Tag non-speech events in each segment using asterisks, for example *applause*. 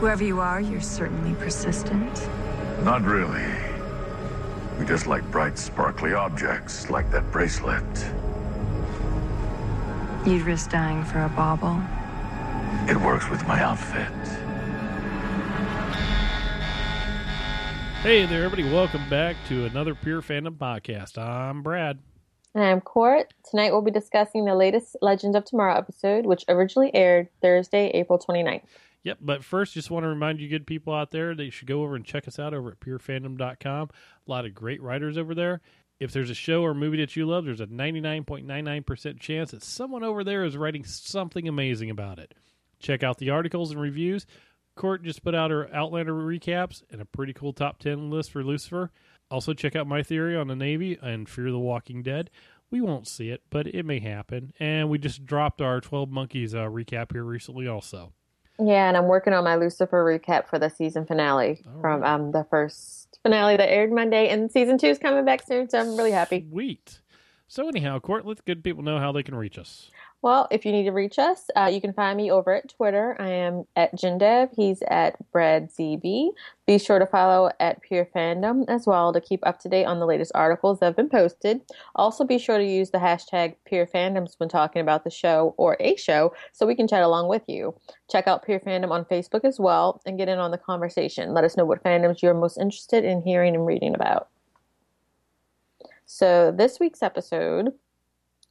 Whoever you are, you're certainly persistent. Not really. We just like bright, sparkly objects, like that bracelet. You'd risk dying for a bauble. It works with my outfit. Hey there, everybody. Welcome back to another Pure Fandom podcast. I'm Brad. And I'm Court. Tonight we'll be discussing the latest Legends of Tomorrow episode, which originally aired Thursday, April 29th. Yep, but first, just want to remind you good people out there that you should go over and check us out over at purefandom.com. A lot of great writers over there. If there's a show or movie that you love, there's a 99.99% chance that someone over there is writing something amazing about it. Check out the articles and reviews. Court just put out her Outlander recaps and a pretty cool top 10 list for Lucifer. Also, check out my theory on the Navy and Fear the Walking Dead. We won't see it, but it may happen. And we just dropped our 12 Monkeys uh, recap here recently, also. Yeah, and I'm working on my Lucifer recap for the season finale All from right. um, the first finale that aired Monday, and season two is coming back soon, so I'm really happy. Sweet. So, anyhow, Court, let good people know how they can reach us. Well, if you need to reach us, uh, you can find me over at Twitter. I am at Jindev. He's at BradZB. Be sure to follow at Pure Fandom as well to keep up to date on the latest articles that have been posted. Also, be sure to use the hashtag Pure Fandoms when talking about the show or a show so we can chat along with you. Check out Pure Fandom on Facebook as well and get in on the conversation. Let us know what fandoms you're most interested in hearing and reading about. So, this week's episode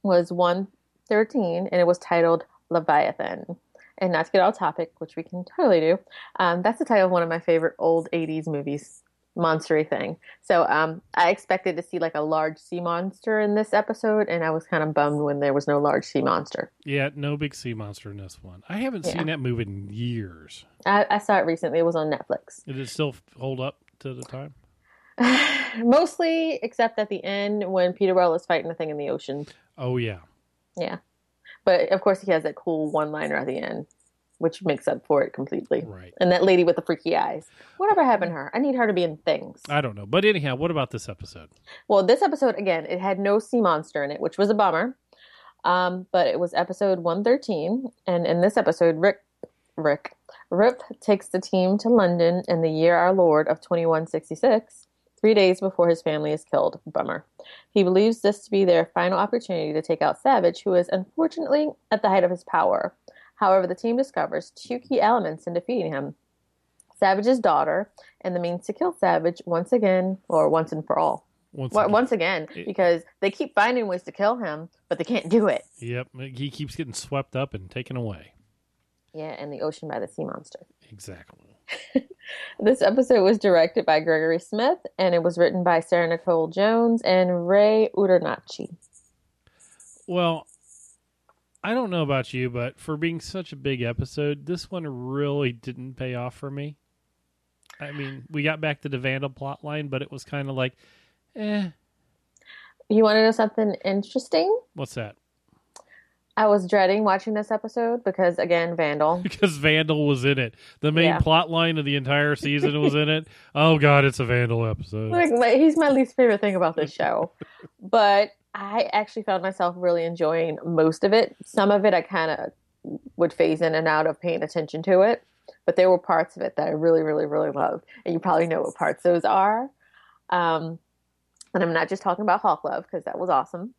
was 113 and it was titled Leviathan. And not to get off topic, which we can totally do, um, that's the title of one of my favorite old 80s movies, monstery thing. So um, I expected to see like a large sea monster in this episode, and I was kind of bummed when there was no large sea monster. Yeah, no big sea monster in this one. I haven't Yeah. seen that movie in years. I, I saw it recently, it was on Netflix. Did it still hold up to the time? *sighs* Mostly, except at the end when Peter Weller is fighting the thing in the ocean. Oh, yeah. Yeah. But of course, he has that cool one liner at the end, which makes up for it completely. Right. And that lady with the freaky eyes. Whatever happened to her? I need her to be in things. I don't know. But anyhow, what about this episode? Well, this episode, again, it had no sea monster in it, which was a bummer. Um, but it was episode 113. And in this episode, Rick, Rick, Rip takes the team to London in the year our Lord of 2166, three days before his family is killed. Bummer. He believes this to be their final opportunity to take out Savage, who is unfortunately at the height of his power. However, the team discovers two key elements in defeating him. Savage's daughter and the means to kill Savage once again, or once and for all. Once Well, again- once again, because they keep finding ways to kill him, but they can't do it. Yep. He keeps getting swept up and taken away. Yeah, in the ocean by the sea monster. Exactly. This episode was directed by Gregory Smith, and it was written by Sarah Nicole Jones and Ray Utarnachitt. Well, I don't know about you, but for being such a big episode, this one really didn't pay off for me. I mean, we got back to the Vandal plot line, but it was kind of like, eh, You want to know something interesting? what's that? I was dreading watching this episode because, again, Vandal. *laughs* Because Vandal was in it. The main Yeah. plot line of the entire season was in it. Oh, God, it's a Vandal episode. like my, he's my least favorite thing about this show *laughs* but i actually found myself really enjoying most of it some of it i kind of would phase in and out of paying attention to it but there were parts of it that i really really really loved and you probably know what parts those are um, and i'm not just talking about hawk love because that was awesome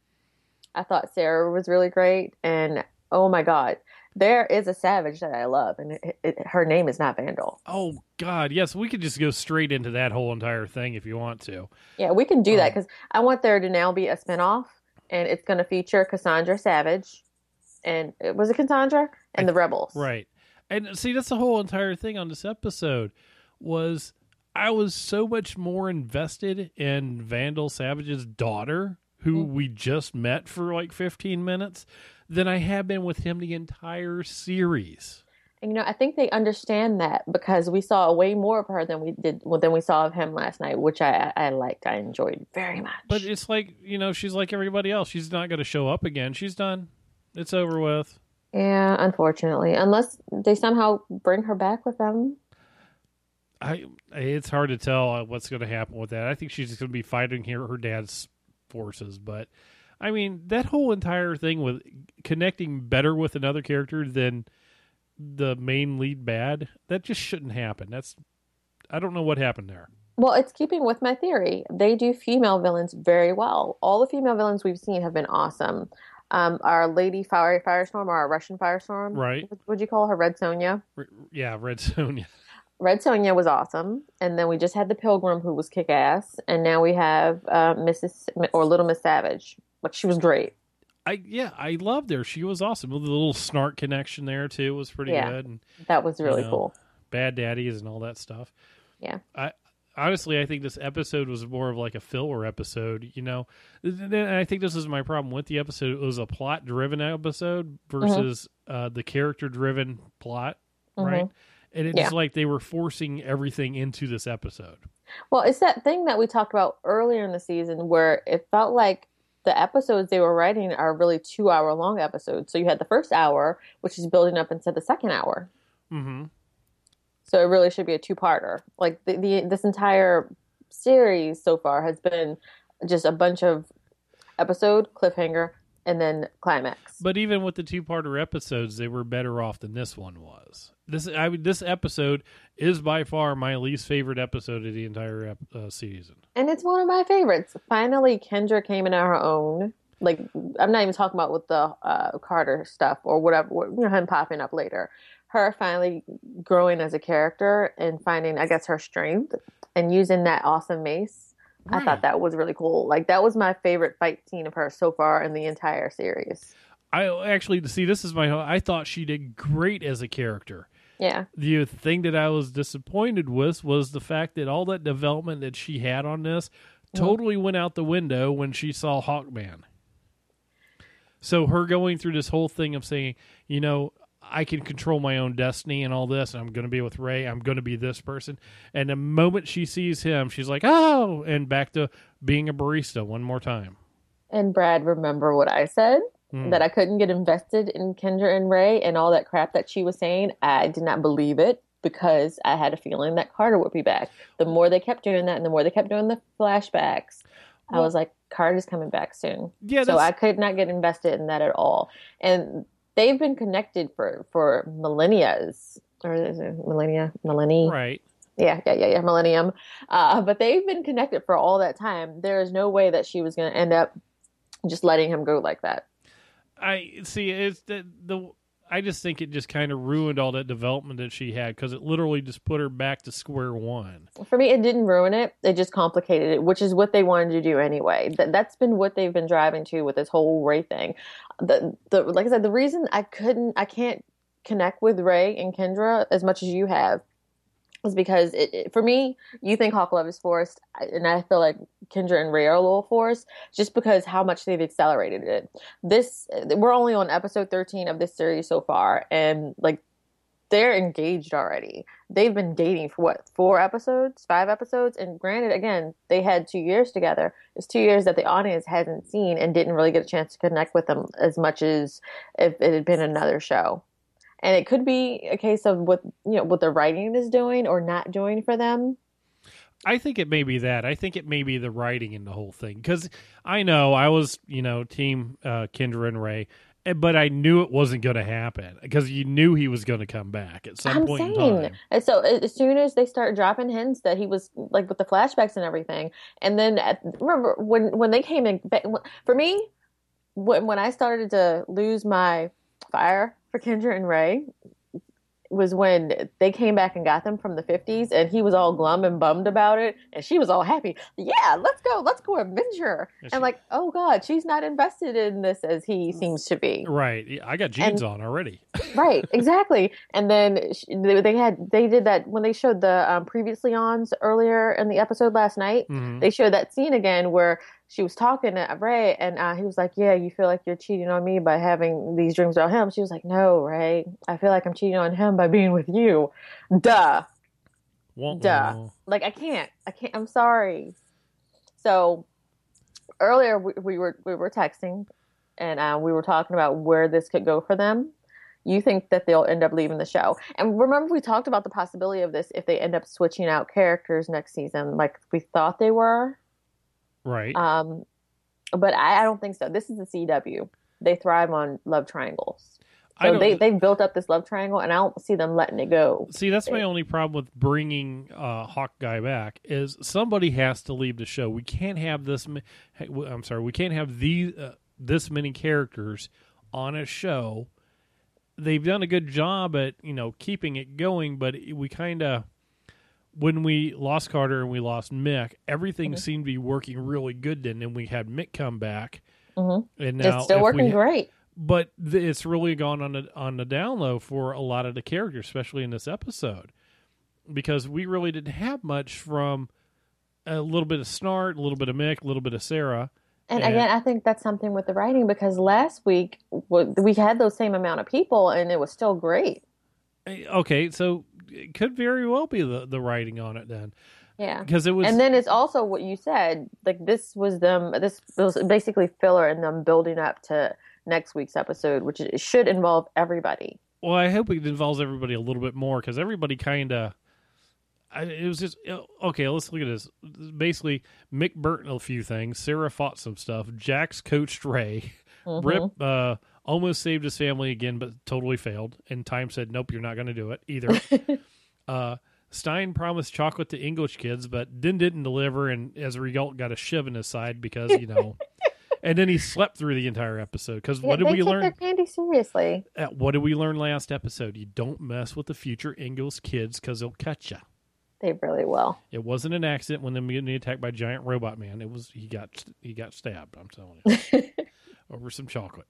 i thought sarah was really great and oh my god there is a savage that i love and it, it, her name is not vandal Oh, God, yes, we could just go straight into that whole entire thing if you want to. Yeah, we can do that Um, because I want there to now be a spinoff, and it's going to feature Cassandra Savage, and it was it Cassandra and the Rebels. Right. And see, that's the whole entire thing on this episode was I was so much more invested in Vandal Savage's daughter, who Mm-hmm. we just met for like 15 minutes, than I have been with him the entire series. And, you know, I think they understand that because we saw way more of her than we did well, than we saw of him last night, which I I liked. I enjoyed very much. But it's like, you know, she's like everybody else. She's not going to show up again. She's done. It's over with. yeah, unfortunately, unless they somehow bring her back with them. I it's hard to tell uh, what's going to happen with that. I think she's just going to be fighting here her dad's forces, but I mean that whole entire thing with connecting better with another character than the main lead bad. That just shouldn't happen. That's I don't know what happened there. Well, it's keeping with my theory. They do female villains very well. All the female villains we've seen have been awesome. Um, our Lady Fire Firestorm, or our Russian Firestorm, Right. What would you call her? Red Sonja. R- yeah, Red Sonja. *laughs* Red Sonja was awesome, and then we just had the Pilgrim, who was kick ass, and now we have uh, Mrs. or Little Miss Savage. Like she was great. I yeah, I loved her. She was awesome. The little snark connection there too was pretty Yeah. good. And That was really know. cool. bad daddies and all that stuff. Yeah. I honestly I think this episode was more of like a filler episode, you know. And I think this is my problem with the episode. It was a plot driven episode versus uh, the character driven plot, right? And it's Yeah. like they were forcing everything into this episode. Well, it's that thing that we talked about earlier in the season where it felt like the episodes they were writing are really two hour long episodes. So you had the first hour, which is building up into the second hour. Mm-hmm. So it really should be a two parter. Like the, the this entire series so far has been just a bunch of episode cliffhanger and then climax. But even with the two parter episodes, they were better off than this one was. This I this episode is by far my least favorite episode of the entire ep- uh, season. and it's one of my favorites. Finally, Kendra came in her own. Like I'm not even talking about with the uh, Carter stuff or whatever. You know, him popping up later. Her finally growing as a character and finding, I guess, her strength and using that awesome mace. I thought that was really cool. Like that was my favorite fight scene of her so far in the entire series. I actually see this is my. I thought she did great as a character. Yeah, The thing that I was disappointed with was the fact that all that development that she had on this totally went out the window when she saw Hawkman. So her going through this whole thing of saying, you know, I can control my own destiny and all this, and I'm going to be with Ray. I'm going to be this person. And the moment she sees him, she's like, oh, and back to being a barista one more time. and Brad, remember what I said Hmm. that I couldn't get invested in Kendra and Ray and all that crap that she was saying. I did not believe it because I had a feeling that Carter would be back. The more they kept doing that, and the more they kept doing the flashbacks, I was like, Carter's coming back soon. Yeah, so I could not get invested in that at all. And they've been connected for for millennia's or is it millennia, millennia. right. Yeah, yeah, yeah, yeah, millennium. Uh, but they've been connected for all that time. There is no way that she was going to end up just letting him go like that. I see. It's the the. I just think it just kind of ruined all that development that she had because it literally just put her back to square one. For me, it didn't ruin it. It just complicated it, which is what they wanted to do anyway. That that's been what they've been driving to with this whole Ray thing. The the like I said, the reason I couldn't, I can't connect with Ray and Kendra as much as you have is because it, it- for me, you think Hawk Love is forced, and I feel like Kendra and Ray are a little forced, just because how much they've accelerated it. This we're only on episode thirteen of this series so far, and like they're engaged already. They've been dating for what four episodes, five episodes, and granted, again, they had two years together. It's two years that the audience hasn't seen and didn't really get a chance to connect with them as much as if it had been another show and it could be a case of what you know what the writing is doing or not doing for them. I think it may be that. I think it may be the writing in the whole thing because I know I was, you know, team uh, Kendra and Ray, eh, but I knew it wasn't going to happen because you knew he was going to come back at some I'm point in saying, and so as soon as they start dropping hints that he was like with the flashbacks and everything, and then at, remember when when they came in for me, when when I started to lose my fire for Kendra and Ray. Was when they came back and got them from the 50s, and he was all glum and bummed about it, and she was all happy. Yeah, let's go, let's go avenge her. Yeah, And like, oh god, she's not invested in this as he seems to be. Right. I got jeans on already. *laughs* right exactly and then sh- they they had they did that when they showed the um, previously ons earlier in the episode last night Mhm. they showed that scene again where she was talking to ray and uh, he was like yeah you feel like you're cheating on me by having these dreams about him. She was like no ray i feel like i'm cheating on him by being with you. Duh. Wah, Duh. like i can't. I can't. I'm sorry. So earlier we, we were we were texting and uh, we were talking about where this could go for them. You think that they'll end up leaving the show. And remember we talked about the possibility of this if they end up switching out characters next season like we thought they were Right. um, but I, I don't think so this is the cw they thrive on love triangles So they they've built up this love triangle, and I don't see them letting it go. See, that's my only problem with bringing uh, Hawkeye back is somebody has to leave the show. We can't have this. ma- hey, w- I'm sorry, we can't have these uh, this many characters on a show. They've done a good job at you know keeping it going, but we kind of when we lost Carter and we lost Mick, everything Mm-hmm. seemed to be working really good. Then, and we had Mick come back, Mhm. and now it's still if we working great. but th- it's really gone on the on the down low for a lot of the characters, especially in this episode, because we really didn't have much from a little bit of Snart, a little bit of Mick, a little bit of Sarah. And And- again, I think that's something with the writing because last week we had those same amount of people, and it was still great. Eh, Okay, so it could very well be the the writing on it then, Yeah. because it was. and then it's also what you said like this was them this was basically filler and them building up to next week's episode which it should involve everybody well, I hope it involves everybody a little bit more because everybody kind of. It was just okay. Let's look at this. Basically, Mick Burton a few things. Sarah fought some stuff. Jax coached Ray. Mhm. Rip uh, almost saved his family again, but totally failed. And Time said, "Nope, you're not going to do it either." *laughs* uh, Stein promised chocolate to English kids, but then didn't deliver, and as a result, got a shiv in his side because you know. *laughs* and then he slept through the entire episode because Yeah, what did they we take learn? their candy seriously uh, what did we learn last episode? You don't mess with the future English kids because they'll cut you. they really will It wasn't an accident when them getting attacked by giant robot man. It was he got he got stabbed. I'm telling you *laughs* over some chocolate.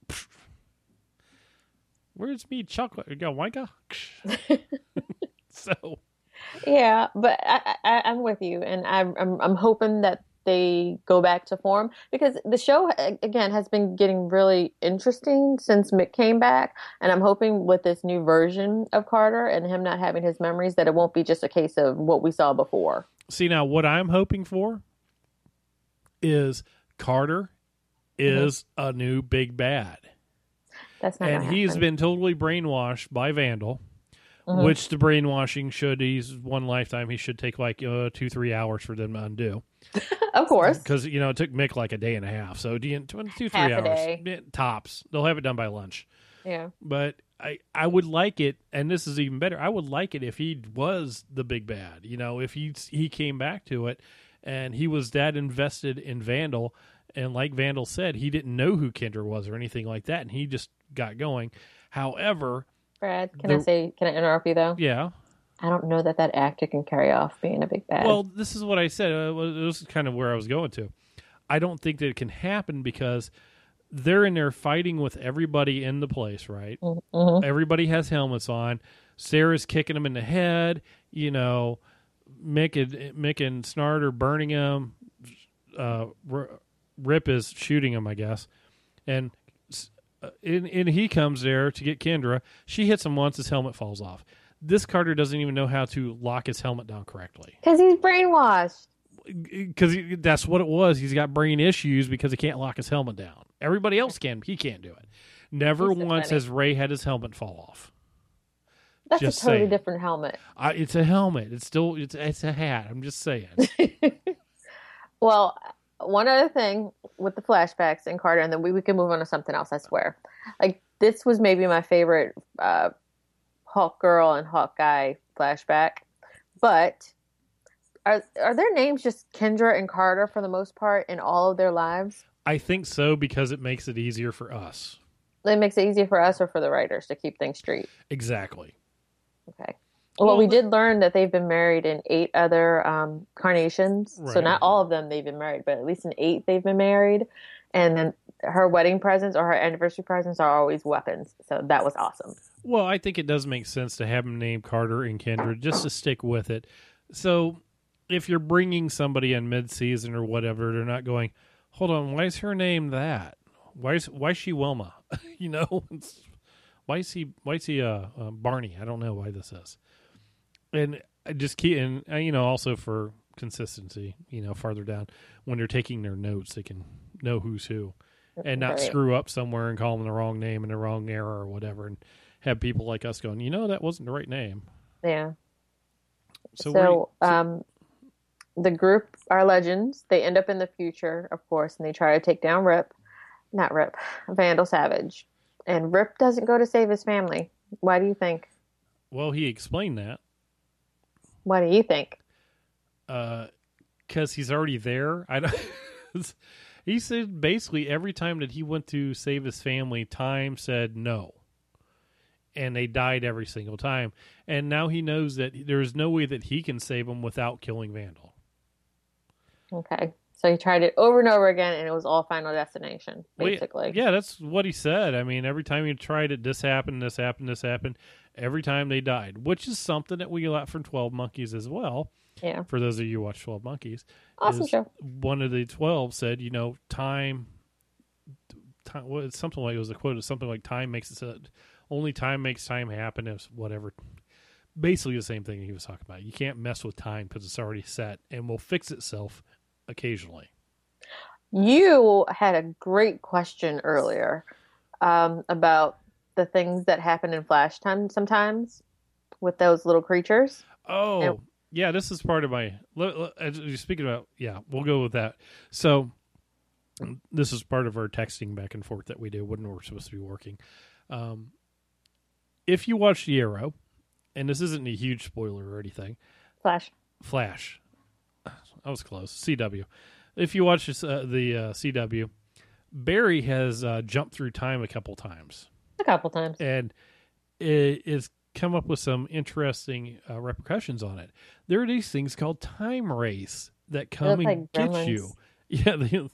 Where's me chocolate? You got Wonka? *laughs* so yeah but I, I i'm with you and I'm, I'm i'm hoping that they go back to form because the show again has been getting really interesting since Mick came back and I'm hoping with this new version of Carter and him not having his memories that it won't be just a case of what we saw before. see now what I'm hoping for is Carter mm-hmm. is a new big bad. That's not and he's been totally brainwashed by Vandal, Mhm. which the brainwashing should he's one lifetime. He should take like uh, two three hours for them to undo *laughs* of course. because you know it took Mick like a day and a half. So do you, two two three hours. Tops. They'll have it done by lunch. Yeah. But I I would like it, and this is even better. I would like it if he was the big bad. You know, if he he came back to it, and he was that invested in Vandal, and like Vandal said, he didn't know who Kendra was or anything like that, and he just got going. However, Brad, can I say can I interrupt you though? yeah. I don't know that that actor can carry off being a big bad. Well, this is what I said. Uh, this is kind of where I was going to. I don't think that it can happen because they're in there fighting with everybody in the place, right? Mhm. Everybody has helmets on. Sarah's kicking him in the head. You know, Mick and Mick and Snart are burning him. Uh, R- Rip is shooting him, I guess, and uh, and, and he comes there to get Kendra. She hits him once. His helmet falls off. This Carter doesn't even know how to lock his helmet down correctly because he's brainwashed. because that's what it was. He's got brain issues because he can't lock his helmet down. Everybody else can, he can't do it. Never so once funny. has Ray had his helmet fall off. That's Just a totally saying. different helmet. I, it's a helmet. It's still it's it's a hat. I'm just saying. *laughs* Well, one other thing with the flashbacks and Carter, and then we, we can move on to something else, I swear. Like, this was maybe my favorite uh, Hawk Girl and Hawk Guy flashback. But are, are their names just Kendra and Carter for the most part in all of their lives? I think so because it makes it easier for us. It makes it easier for us or for the writers to keep things straight. Exactly. Okay. Well, Well, we did learn that they've been married in eight other um, carnations. So not all of them they've been married, but at least in eight they've been married. And then her wedding presents or her anniversary presents are always weapons. So that was awesome. Well, I think it does make sense to have them named Carter and Kendra just to stick with it. So if you're bringing somebody in mid-season or whatever, they're not going, "Hold on, why is her name that? Why is why is she Wilma? *laughs* you know, *laughs* it's, why is he why is he uh, uh, Barney? I don't know why this is." And I just keep and uh, you know also for consistency, you know, farther down when they're taking their notes, they can know who's who and not Right. screw up somewhere and call them the wrong name and the wrong error or whatever, and have people like us going, you know, that wasn't the right name. Yeah. So, So, you- um, the group are legends. They end up in the future, of course, and they try to take down Rip, not Rip, Vandal Savage. and Rip doesn't go to save his family. Why do you think? Well, he explained that What do you think? Uh, because he's already there. I don't. *laughs* he said basically every time that he went to save his family, time said no, and they died every single time. And now he knows that there is no way that he can save them without killing Vandal. Okay. So he tried it over and over again, and it was all Final Destination, Well, yeah- basically. yeah, that's what he said. I mean, every time he tried it, this happened, this happened, this happened. Every time they died, which is something that we got from Twelve Monkeys as well. Yeah. For those of you who watch Twelve Monkeys, Awesome show. One of the twelve said, you know, time, time well, it's something like it was a quote. It's something like time makes it. so- Only time makes time happen. If whatever. Basically, the same thing he was talking about. You can't mess with time because it's already set and will fix itself occasionally. You had a great question earlier um, about the things that happen in Flash time sometimes with those little creatures. Oh, And- yeah. This is part of my. le- le- as you're speaking about, yeah, we'll go with that. So, this is part of our texting back and forth that we do when we're supposed to be working. Um, if you watch the Arrow, and this isn't a huge spoiler or anything, Flash. Flash, I was close. CW. If you watch this, uh, the uh, CW, Barry has uh, jumped through time a couple times A couple times. and it is come up with some interesting uh, repercussions on it. There are these things called time wraiths that come and like get gremlins. you. *laughs* Yeah, they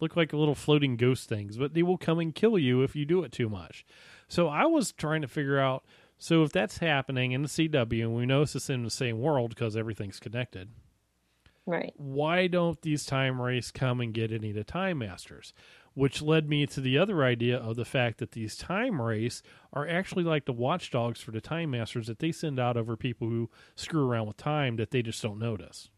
look like little floating ghost things, but they will come and kill you if you do it too much. So I was trying to figure out. So if that's happening in the CW, and we know it's in the same world because everything's connected, Right. why don't these time wraiths come and get any of the time masters? Which led me to the other idea of the fact that these time wraiths are actually like the watchdogs for the time masters that they send out over people who screw around with time that they just don't notice.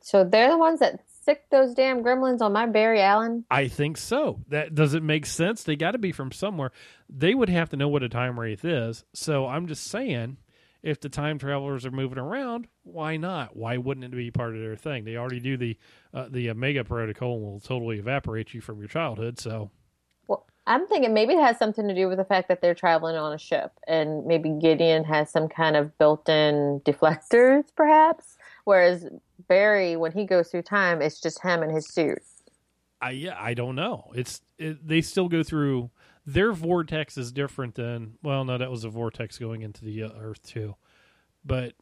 So they're the ones that sick those damn gremlins on my Barry Allen. i think so. That does it make sense. They got to be from somewhere. They would have to know what a time wraith is. So i'm just saying if the time travelers are moving around, why not? Why wouldn't it be part of their thing? They already do the uh, the Omega protocol and will totally evaporate you from your childhood. So Well, I'm thinking maybe it has something to do with the fact that they're traveling on a ship, and maybe Gideon has some kind of built-in deflectors, perhaps. Whereas Barry, when he goes through time, it's just him and his suit. I yeah, I don't know. It's it, they still go through their vortex is different than well, no, that was a vortex going into the uh, Earth too. But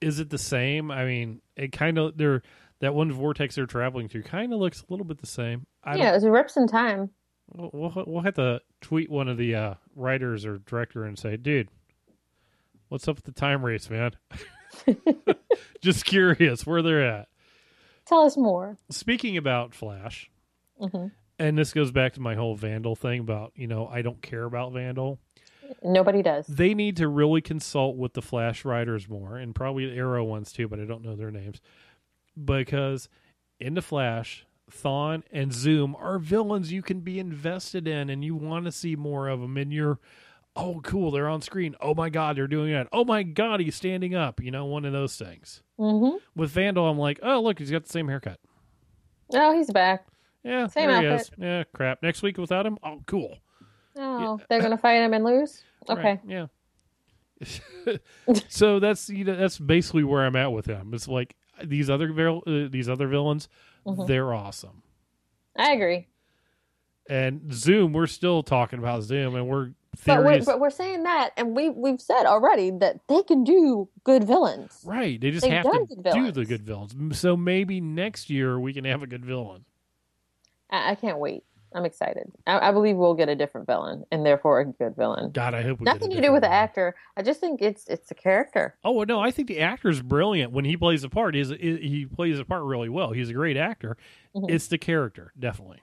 is it the same? I mean, it kind of they're that one vortex they're traveling through kind of looks a little bit the same. I yeah, it was rips in time. We'll, we'll we'll have to tweet one of the uh, writers or director and say, "Dude, what's up with the time wraiths, man?" *laughs* *laughs* Just curious where they're at. Tell us more. Speaking about Flash, hmm and this goes back to my whole Vandal thing about you know I don't care about Vandal. Nobody does. They need to really consult with the Flash writers more, and probably the Arrow ones too, but I don't know their names because in the Flash. Thawne and Zoom are villains you can be invested in, and you want to see more of them. And you're, oh, cool, they're on screen. Oh my God, they're doing that. Oh my God, he's standing up. You know, one of those things. hmm With Vandal, I'm like, oh, look, he's got the same haircut. Oh, he's back. Yeah, Same there he outfit. is. Yeah, crap. Next week without him, oh, cool. Oh, they're gonna fight him and lose. Okay. Right, yeah. *laughs* so that's you know that's basically where I'm at with him. It's like these other vil- uh, these other villains, Mhm. they're awesome. I agree. And Zoom, we're still talking about Zoom, and we're But we're, but we're saying that, and we we've said already that they can do good villains. right, they just They've have to do the good villains. So maybe next year we can have a good villain. I, I can't wait. I'm excited. I, I believe we'll get a different villain, and therefore a good villain. God, I hope we get a Nothing to do with the actor. I just think it's it's a character. Oh no, I think the actor's brilliant when he plays a part. Is he plays a part really well? He's a great actor. Mhm. It's the character, definitely.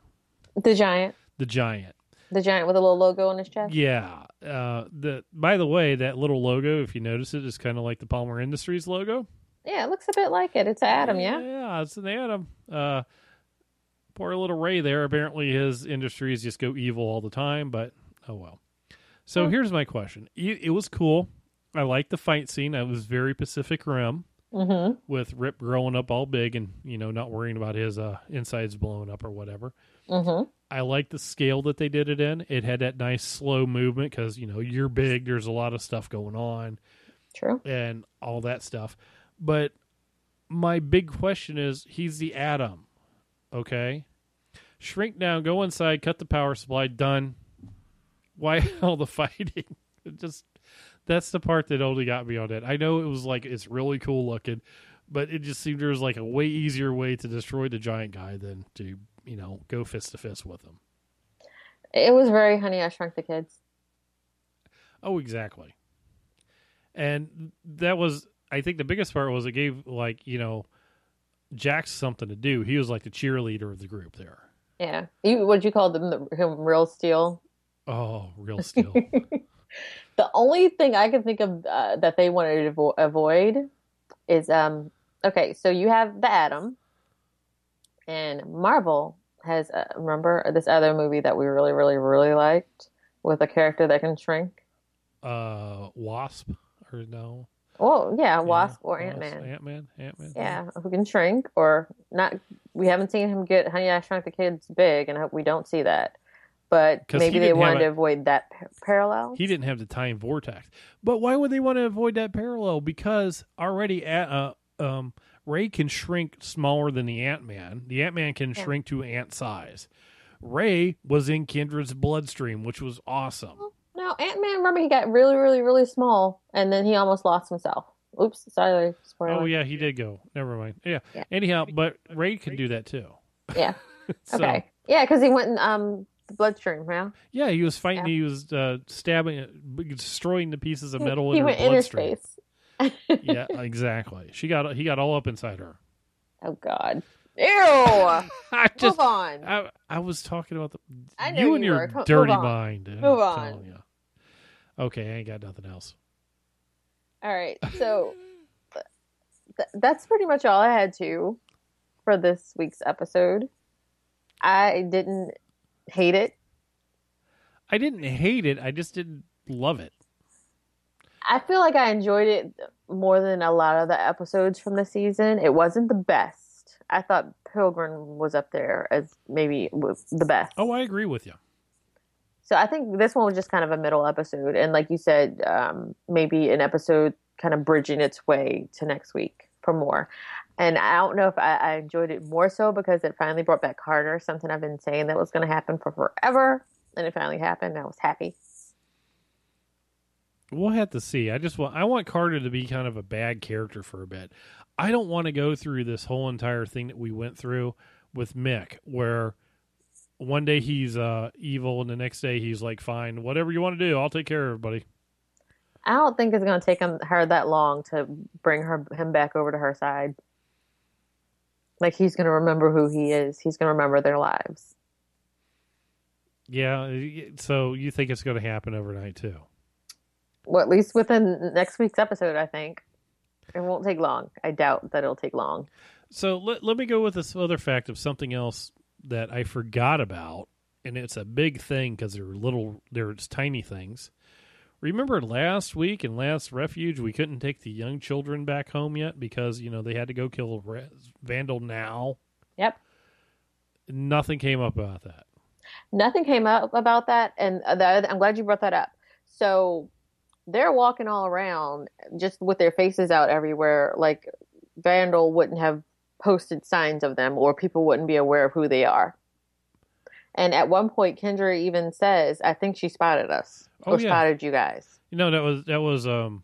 The giant, The giant. the giant with a little logo on his chest. Yeah. Uh, the by the way, that little logo, if you notice it, is kind of like the Palmer Industries logo. Yeah, it looks a bit like it. It's Atom, yeah. Yeah, it's an Atom. Uh, poor little Ray there. Apparently, his industries just go evil all the time. But oh well. So Hmm. here's my question. It, it was cool. I liked the fight scene. It was very Pacific Rim. hmm with Rip growing up all big and you know not worrying about his uh, insides blowing up or whatever. hmm I like the scale that they did it in. It had that nice slow movement because you know you're big. There's a lot of stuff going on True. and all that stuff. But my big question is, he's the atom, okay? Shrink down, go inside, cut the power supply, done. Why *laughs* all the fighting? It *laughs* just that's the part that only got me on it. I know it was like it's really cool looking, but it just seemed there was like a way easier way to destroy the giant guy than to you know go fist to fist with him. It was very Honey I Shrunk the Kids. Oh, exactly. And that was, I think, the biggest part was it gave like you know, Jax something to do. He was like the cheerleader of the group there. Yeah. You, what'd you call them? The, him real steel? Oh, real *laughs* steel. The only thing I can think of uh, that they wanted to avo- avoid is um okay, so you have the Atom, and Marvel has uh, remember this other movie that we really, really, really liked with a character that can shrink. uh, Wasp or no? Oh yeah, Yeah, Wasp or Wasp, Ant Man. Ant Man. Ant Man. Yeah, who can shrink or not? We haven't seen him get Honey I Shrunk the Kids big, and I hope we don't see that. But maybe they wanted a- to avoid that par- parallel. He didn't have the time vortex. But why would they want to avoid that parallel? Because already, uh, um, Ray can shrink smaller than the Ant Man. The Ant Man can Yeah. shrink to ant size. Ray was in Kendra's bloodstream, which was awesome. No, Ant Man. Remember, he got really, really, really small, and then he almost lost himself. Oops, sorry, spoiler. Oh yeah, he did go. Never mind. Yeah. Yeah. Anyhow, but Ray can do that too. *laughs* yeah. So, Okay, yeah, because he went in um the bloodstream. Yeah, Yeah, he was fighting. Yeah. He was uh, stabbing, destroying the pieces of metal *laughs* he in her went inner bloodstream. space. *laughs* yeah, exactly. She got he got all up inside her. Oh God. Ew. I just Move on. I, I was talking about the I know you and you your were. Dirty move mind. Move on. you. Okay, I ain't got nothing else. All right, so th- that's pretty much all I had to for this week's episode. I didn't hate it. I didn't hate it. I just didn't love it. I feel like I enjoyed it more than a lot of the episodes from the season. It wasn't the best. I thought Pilgrim was up there as maybe was the best. Oh, I agree with you. So I think this one was just kind of a middle episode, and like you said, um, maybe an episode kind of bridging its way to next week for more. And I don't know if I, I enjoyed it more so because it finally brought back Carter, something I've been saying that was going to happen for forever, and it finally happened. I was happy. We'll have to see. I just want I want Carter to be kind of a bad character for a bit. I don't want to go through this whole entire thing that we went through with Mick, where one day he's uh, evil and the next day he's like, "Fine, whatever you want to do, I'll take care of everybody." I don't think it's going to take him, her that long to bring her him back over to her side. Like he's going to remember who he is. He's going to remember their lives. Yeah. So you think it's going to happen overnight too? Well, at least within next week's episode, I think it won't take long. I doubt that it'll take long. So let, let me go with this other fact of something else that I forgot about, and it's a big thing because they're little, they're tiny things. Remember last week and last refuge, we couldn't take the young children back home yet because you know they had to go kill Vandal now. Yep. Nothing came up about that. Nothing came up about that, and uh, the, I'm glad you brought that up. So they're walking all around just with their faces out everywhere. Like Vandal wouldn't have posted signs of them, or people wouldn't be aware of who they are. And at one point, Kendra even says, "I think she spotted us Oh, or yeah. spotted you guys." You know that was that was um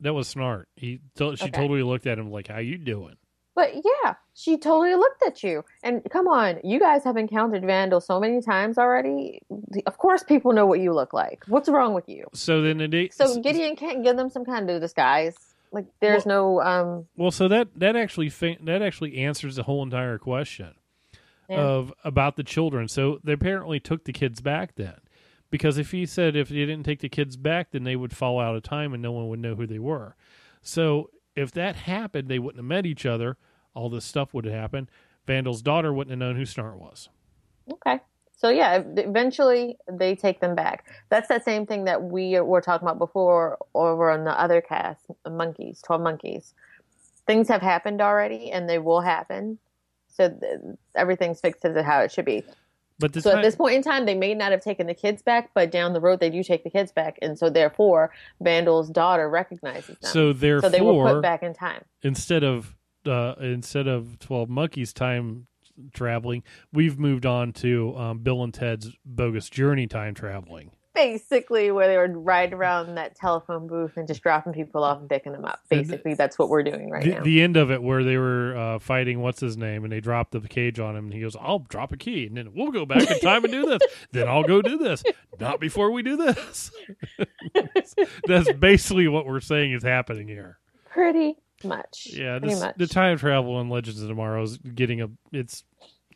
that was smart. He she Okay. totally looked at him like, "How you doing?" But yeah, she totally looked at you. And come on, you guys have encountered Vandal so many times already. Of course, people know what you look like. What's wrong with you? So then the So Gideon can't give them some kind of disguise. Like there's no um Well, so that that actually fa- that actually answers the whole entire question Yeah. of about the children. So they apparently took the kids back then, because if he said if they didn't take the kids back, then they would fall out of time and no one would know who they were. So if that happened, they wouldn't have met each other. All this stuff would have happened. Vandal's daughter wouldn't have known who Snart was. okay. So yeah, eventually they take them back. That's that same thing that we were talking about before over on the other cast, Monkeys, Twelve Monkeys. things have happened already and they will happen. So th- everything's fixed to how it should be. But this so time, at this point in time, they may not have taken the kids back, but down the road they do take the kids back, and so therefore Vandal's daughter recognizes them. so therefore, so they were put back in time. instead of uh, instead of Twelve Monkeys time traveling, we've moved on to um, Bill and Ted's Bogus Journey time traveling. Basically, where they were riding around that telephone booth and just dropping people off and picking them up. Basically, that's what we're doing right the, now. the end of it where they were uh, fighting what's his name and they dropped the cage on him and he goes i'll drop a key and then we'll go back in time and do this then i'll go do this not before we do this *laughs* that's basically what we're saying is happening here Pretty much. yeah this, much. the time travel in legends of tomorrow is getting a it's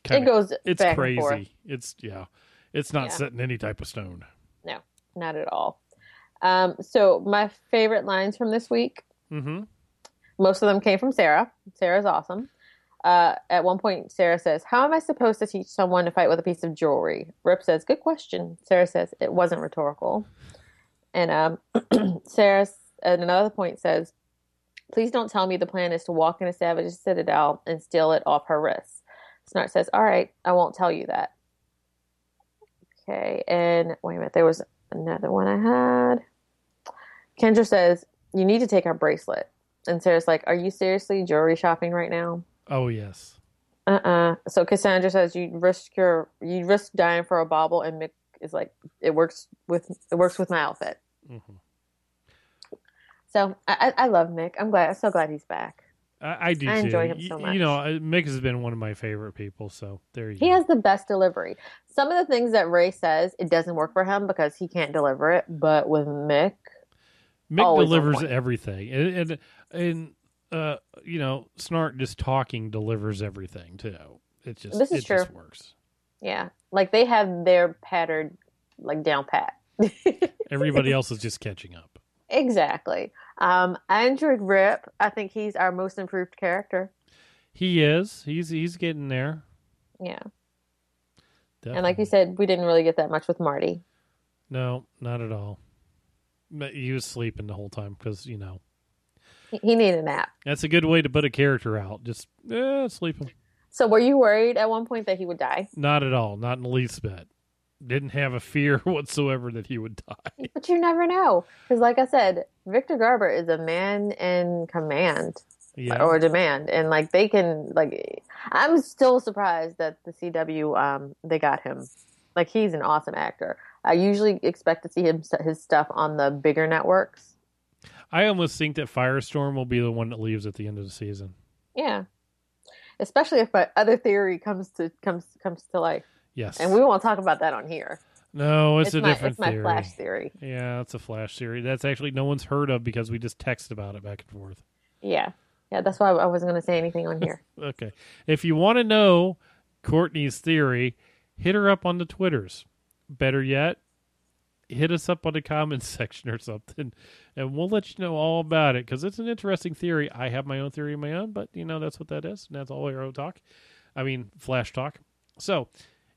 kind it goes. it's back and forth. crazy it's yeah it's not Yeah. set in any type of stone No, not at all. Um, so my favorite lines from this week mm-hmm Most of them came from Sarah. Sarah's awesome. Uh, at one point, Sarah says, How am I supposed to teach someone to fight with a piece of jewelry? Rip says, Good question. Sarah says, It wasn't rhetorical. And um, *clears throat* Sarah, at another point, says, Please don't tell me the plan is to walk in a savage citadel and steal it off her wrists. Snart says, All right, I won't tell you that. Okay, and wait a minute, there was another one I had. Kendra says, You need to take our bracelet. And Sarah's like, Are you seriously jewelry shopping right now? oh yes Uh uh So Cassandra says you risk your you risk dying for a bauble and Mick is like it works with it works with my outfit. So I, I love Mick. I'm glad I'm so glad he's back. I, I do I too. enjoy him so much. you know uh, mick has been one of my favorite people so there you He go has the best delivery. Some of the things that Ray says, it doesn't work for him because he can't deliver it. But with Mick, Mick delivers everything, and and, and uh, you know, Snart just talking delivers everything too. It just This is it just true. works. yeah, like they have their pattern like down pat. *laughs* Everybody else is just catching up. Exactly. Um, enjoyed Rip. I think he's our most improved character. He is. He's he's getting there. Yeah. Definitely. And like you said, we didn't really get that much with Marty. no, not at all. But he was sleeping the whole time because you know He, he needed a nap. that's a good way to put a character out. Just eh, sleeping. So were you worried at one point that he would die? Not at all. Not in the least bit. Didn't have a fear *laughs* whatsoever that he would die. But you never know. Because like I said, Victor Garber is a man in command Yeah. or demand. And like they can like I'm still surprised that the CW um they got him. Like he's an awesome actor. I usually expect to see him his stuff on the bigger networks. I almost think that Firestorm will be the one that leaves at the end of the season. Yeah. Especially if my other theory comes to comes comes to life. Yes. And we won't talk about that on here. no, it's, a my, different it's my theory. flash theory. Yeah, it's a flash theory. That's actually no one's heard of because we just text about it back and forth. Yeah. Yeah, that's why I wasn't going to say anything on here. *laughs* Okay. If you want to know Courtney's theory, hit her up on the Twitters. Better yet, hit us up on the comments *laughs* section or something, and we'll let you know all about it because it's an interesting theory. I have my own theory of my own, but you know that's what that is, and that's all arrow talk. I mean, flash talk. So,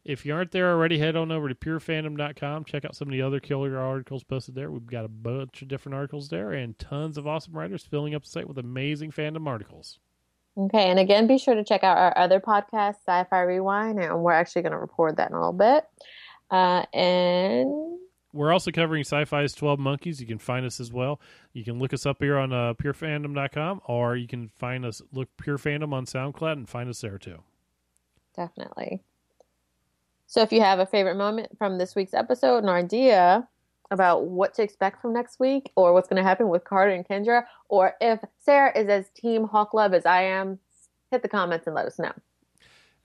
if you aren't there already, head on over to purefandom.com. Check out some of the other killer articles posted there. We've got a bunch of different articles there and tons of awesome writers filling up the site with amazing fandom articles. Okay, and again, be sure to check out our other podcast, Sci Fi Rewind, and we're actually going to record that in a little bit. Uh, and We're also covering Sci-Fi's 12 Monkeys. You can find us as well. You can look us up here on uh, purefandom.com or you can find us, look Pure Fandom on SoundCloud and find us there too. definitely. So if you have a favorite moment from this week's episode, an idea about what to expect from next week, or what's going to happen with Carter and Kendra, or if Sarah is as Team Hawk Love as I am, hit the comments and let us know.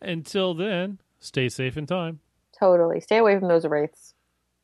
Until then, stay safe in time. Totally. Stay away from those wraiths.